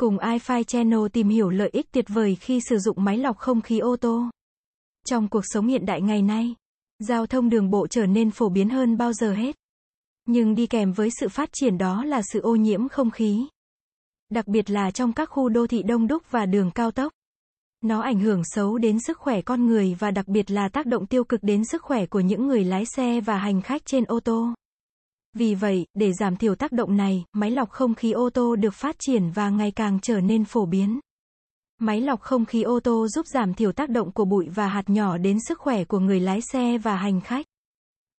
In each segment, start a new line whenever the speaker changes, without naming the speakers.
Cùng iFi Channel tìm hiểu lợi ích tuyệt vời khi sử dụng máy lọc không khí ô tô. Trong cuộc sống hiện đại ngày nay, giao thông đường bộ trở nên phổ biến hơn bao giờ hết. Nhưng đi kèm với sự phát triển đó là sự ô nhiễm không khí. Đặc biệt là trong các khu đô thị đông đúc và đường cao tốc. Nó ảnh hưởng xấu đến sức khỏe con người và đặc biệt là tác động tiêu cực đến sức khỏe của những người lái xe và hành khách trên ô tô. Vì vậy, để giảm thiểu tác động này, máy lọc không khí ô tô được phát triển và ngày càng trở nên phổ biến. Máy lọc không khí ô tô giúp giảm thiểu tác động của bụi và hạt nhỏ đến sức khỏe của người lái xe và hành khách.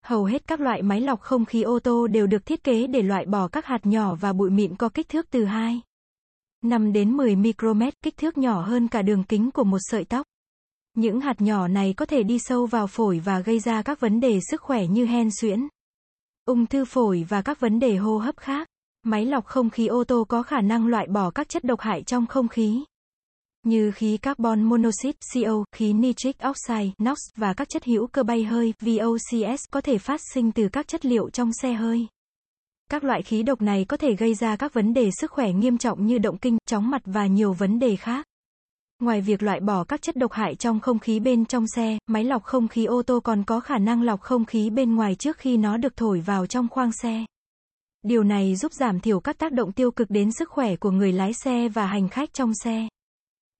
Hầu hết các loại máy lọc không khí ô tô đều được thiết kế để loại bỏ các hạt nhỏ và bụi mịn có kích thước từ 2 5 đến 10 micromet, kích thước nhỏ hơn cả đường kính của một sợi tóc. Những hạt nhỏ này có thể đi sâu vào phổi và gây ra các vấn đề sức khỏe như hen suyễn, ung thư phổi và các vấn đề hô hấp khác. Máy lọc không khí ô tô có khả năng loại bỏ các chất độc hại trong không khí như khí carbon monoxide CO, khí nitric oxide NOx và các chất hữu cơ bay hơi VOCs có thể phát sinh từ các chất liệu trong xe hơi. Các loại khí độc này có thể gây ra các vấn đề sức khỏe nghiêm trọng như động kinh, chóng mặt và nhiều vấn đề khác. Ngoài việc loại bỏ các chất độc hại trong không khí bên trong xe, máy lọc không khí ô tô còn có khả năng lọc không khí bên ngoài trước khi nó được thổi vào trong khoang xe. Điều này giúp giảm thiểu các tác động tiêu cực đến sức khỏe của người lái xe và hành khách trong xe.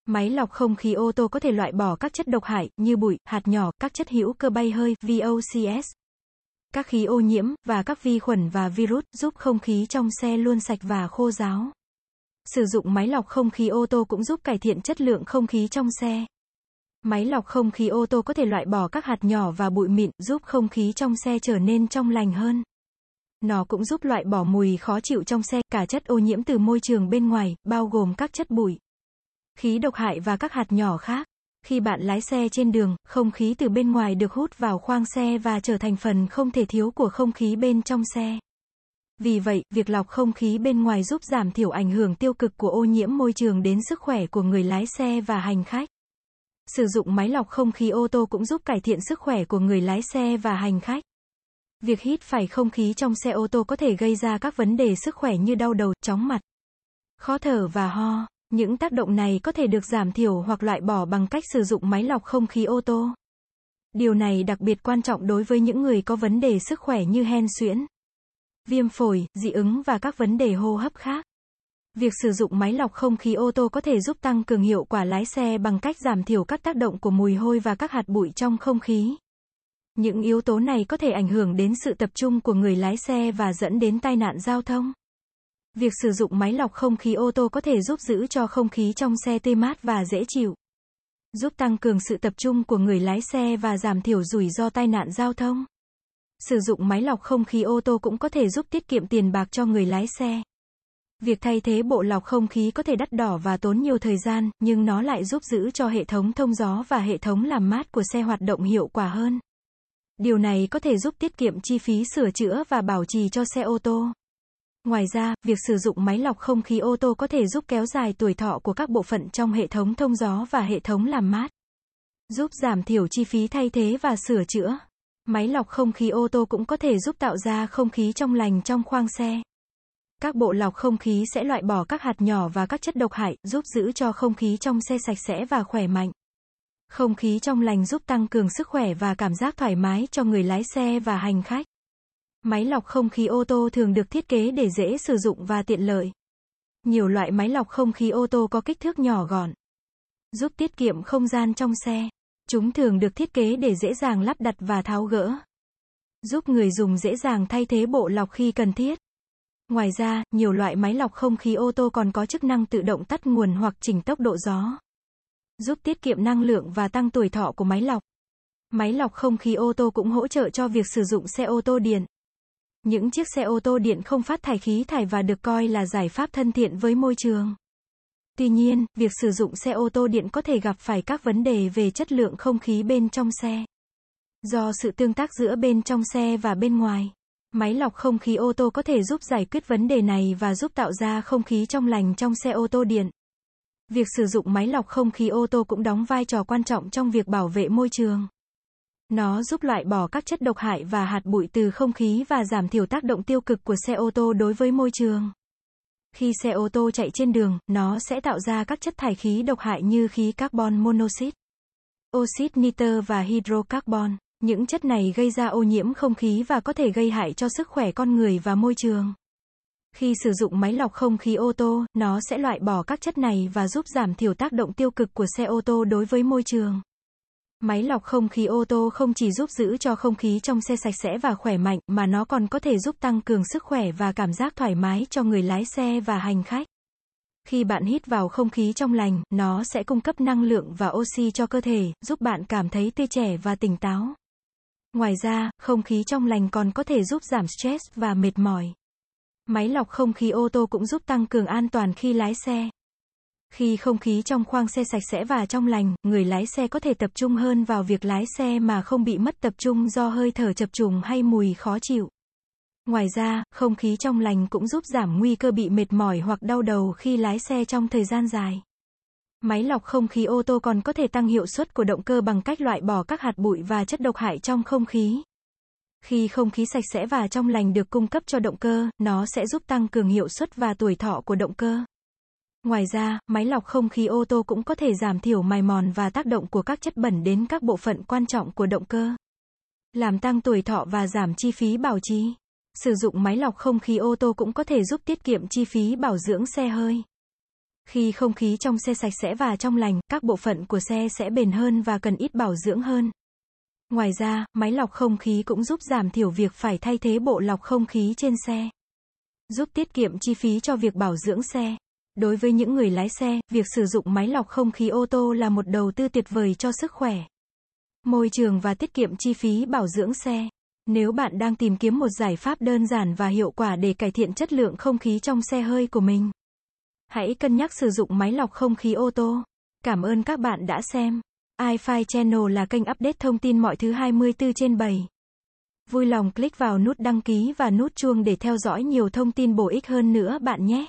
Máy lọc không khí ô tô có thể loại bỏ các chất độc hại như bụi, hạt nhỏ, các chất hữu cơ bay hơi VOCs, các khí ô nhiễm và các vi khuẩn và virus giúp không khí trong xe luôn sạch và khô ráo. Sử dụng máy lọc không khí ô tô cũng giúp cải thiện chất lượng không khí trong xe. Máy lọc không khí ô tô có thể loại bỏ các hạt nhỏ và bụi mịn, giúp không khí trong xe trở nên trong lành hơn. Nó cũng giúp loại bỏ mùi khó chịu trong xe, cả chất ô nhiễm từ môi trường bên ngoài, bao gồm các chất bụi, khí độc hại và các hạt nhỏ khác. Khi bạn lái xe trên đường, không khí từ bên ngoài được hút vào khoang xe và trở thành phần không thể thiếu của không khí bên trong xe. Vì vậy, việc lọc không khí bên ngoài giúp giảm thiểu ảnh hưởng tiêu cực của ô nhiễm môi trường đến sức khỏe của người lái xe và hành khách. Sử dụng máy lọc không khí ô tô cũng giúp cải thiện sức khỏe của người lái xe và hành khách. Việc hít phải không khí trong xe ô tô có thể gây ra các vấn đề sức khỏe như đau đầu, chóng mặt, khó thở và ho. Những tác động này có thể được giảm thiểu hoặc loại bỏ bằng cách sử dụng máy lọc không khí ô tô. Điều này đặc biệt quan trọng đối với những người có vấn đề sức khỏe như hen suyễn, viêm phổi, dị ứng và các vấn đề hô hấp khác. Việc sử dụng máy lọc không khí ô tô có thể giúp tăng cường hiệu quả lái xe bằng cách giảm thiểu các tác động của mùi hôi và các hạt bụi trong không khí. Những yếu tố này có thể ảnh hưởng đến sự tập trung của người lái xe và dẫn đến tai nạn giao thông. Việc sử dụng máy lọc không khí ô tô có thể giúp giữ cho không khí trong xe tươi mát và dễ chịu. Giúp tăng cường sự tập trung của người lái xe và giảm thiểu rủi ro tai nạn giao thông. Sử dụng máy lọc không khí ô tô cũng có thể giúp tiết kiệm tiền bạc cho người lái xe. Việc thay thế bộ lọc không khí có thể đắt đỏ và tốn nhiều thời gian, nhưng nó lại giúp giữ cho hệ thống thông gió và hệ thống làm mát của xe hoạt động hiệu quả hơn. Điều này có thể giúp tiết kiệm chi phí sửa chữa và bảo trì cho xe ô tô. Ngoài ra, việc sử dụng máy lọc không khí ô tô có thể giúp kéo dài tuổi thọ của các bộ phận trong hệ thống thông gió và hệ thống làm mát. Giúp giảm thiểu chi phí thay thế và sửa chữa. Máy lọc không khí ô tô cũng có thể giúp tạo ra không khí trong lành trong khoang xe. Các bộ lọc không khí sẽ loại bỏ các hạt nhỏ và các chất độc hại, giúp giữ cho không khí trong xe sạch sẽ và khỏe mạnh. Không khí trong lành giúp tăng cường sức khỏe và cảm giác thoải mái cho người lái xe và hành khách. Máy lọc không khí ô tô thường được thiết kế để dễ sử dụng và tiện lợi. Nhiều loại máy lọc không khí ô tô có kích thước nhỏ gọn, giúp tiết kiệm không gian trong xe. Chúng thường được thiết kế để dễ dàng lắp đặt và tháo gỡ, giúp người dùng dễ dàng thay thế bộ lọc khi cần thiết. Ngoài ra, nhiều loại máy lọc không khí ô tô còn có chức năng tự động tắt nguồn hoặc chỉnh tốc độ gió, giúp tiết kiệm năng lượng và tăng tuổi thọ của máy lọc. Máy lọc không khí ô tô cũng hỗ trợ cho việc sử dụng xe ô tô điện. Những chiếc xe ô tô điện không phát thải khí thải và được coi là giải pháp thân thiện với môi trường. Tuy nhiên, việc sử dụng xe ô tô điện có thể gặp phải các vấn đề về chất lượng không khí bên trong xe. Do sự tương tác giữa bên trong xe và bên ngoài, máy lọc không khí ô tô có thể giúp giải quyết vấn đề này và giúp tạo ra không khí trong lành trong xe ô tô điện. Việc sử dụng máy lọc không khí ô tô cũng đóng vai trò quan trọng trong việc bảo vệ môi trường. Nó giúp loại bỏ các chất độc hại và hạt bụi từ không khí và giảm thiểu tác động tiêu cực của xe ô tô đối với môi trường. Khi xe ô tô chạy trên đường, nó sẽ tạo ra các chất thải khí độc hại như khí carbon monoxide, oxit nitơ và hydrocarbon. Những chất này gây ra ô nhiễm không khí và có thể gây hại cho sức khỏe con người và môi trường. Khi sử dụng máy lọc không khí ô tô, nó sẽ loại bỏ các chất này và giúp giảm thiểu tác động tiêu cực của xe ô tô đối với môi trường. Máy lọc không khí ô tô không chỉ giúp giữ cho không khí trong xe sạch sẽ và khỏe mạnh, mà nó còn có thể giúp tăng cường sức khỏe và cảm giác thoải mái cho người lái xe và hành khách. Khi bạn hít vào không khí trong lành, nó sẽ cung cấp năng lượng và oxy cho cơ thể, giúp bạn cảm thấy tươi trẻ và tỉnh táo. Ngoài ra, không khí trong lành còn có thể giúp giảm stress và mệt mỏi. Máy lọc không khí ô tô cũng giúp tăng cường an toàn khi lái xe. Khi không khí trong khoang xe sạch sẽ và trong lành, người lái xe có thể tập trung hơn vào việc lái xe mà không bị mất tập trung do hơi thở chập trùng hay mùi khó chịu. Ngoài ra, không khí trong lành cũng giúp giảm nguy cơ bị mệt mỏi hoặc đau đầu khi lái xe trong thời gian dài. Máy lọc không khí ô tô còn có thể tăng hiệu suất của động cơ bằng cách loại bỏ các hạt bụi và chất độc hại trong không khí. Khi không khí sạch sẽ và trong lành được cung cấp cho động cơ, nó sẽ giúp tăng cường hiệu suất và tuổi thọ của động cơ. Ngoài ra, máy lọc không khí ô tô cũng có thể giảm thiểu mài mòn và tác động của các chất bẩn đến các bộ phận quan trọng của động cơ. Làm tăng tuổi thọ và giảm chi phí bảo trì. Sử dụng máy lọc không khí ô tô cũng có thể giúp tiết kiệm chi phí bảo dưỡng xe hơi. Khi không khí trong xe sạch sẽ và trong lành, các bộ phận của xe sẽ bền hơn và cần ít bảo dưỡng hơn. Ngoài ra, máy lọc không khí cũng giúp giảm thiểu việc phải thay thế bộ lọc không khí trên xe. Giúp tiết kiệm chi phí cho việc bảo dưỡng xe. Đối với những người lái xe, việc sử dụng máy lọc không khí ô tô là một đầu tư tuyệt vời cho sức khỏe, môi trường và tiết kiệm chi phí bảo dưỡng xe. Nếu bạn đang tìm kiếm một giải pháp đơn giản và hiệu quả để cải thiện chất lượng không khí trong xe hơi của mình, hãy cân nhắc sử dụng máy lọc không khí ô tô. Cảm ơn các bạn đã xem. iFi Channel là kênh update thông tin mọi thứ 24 trên 7. Vui lòng click vào nút đăng ký và nút chuông để theo dõi nhiều thông tin bổ ích hơn nữa bạn nhé.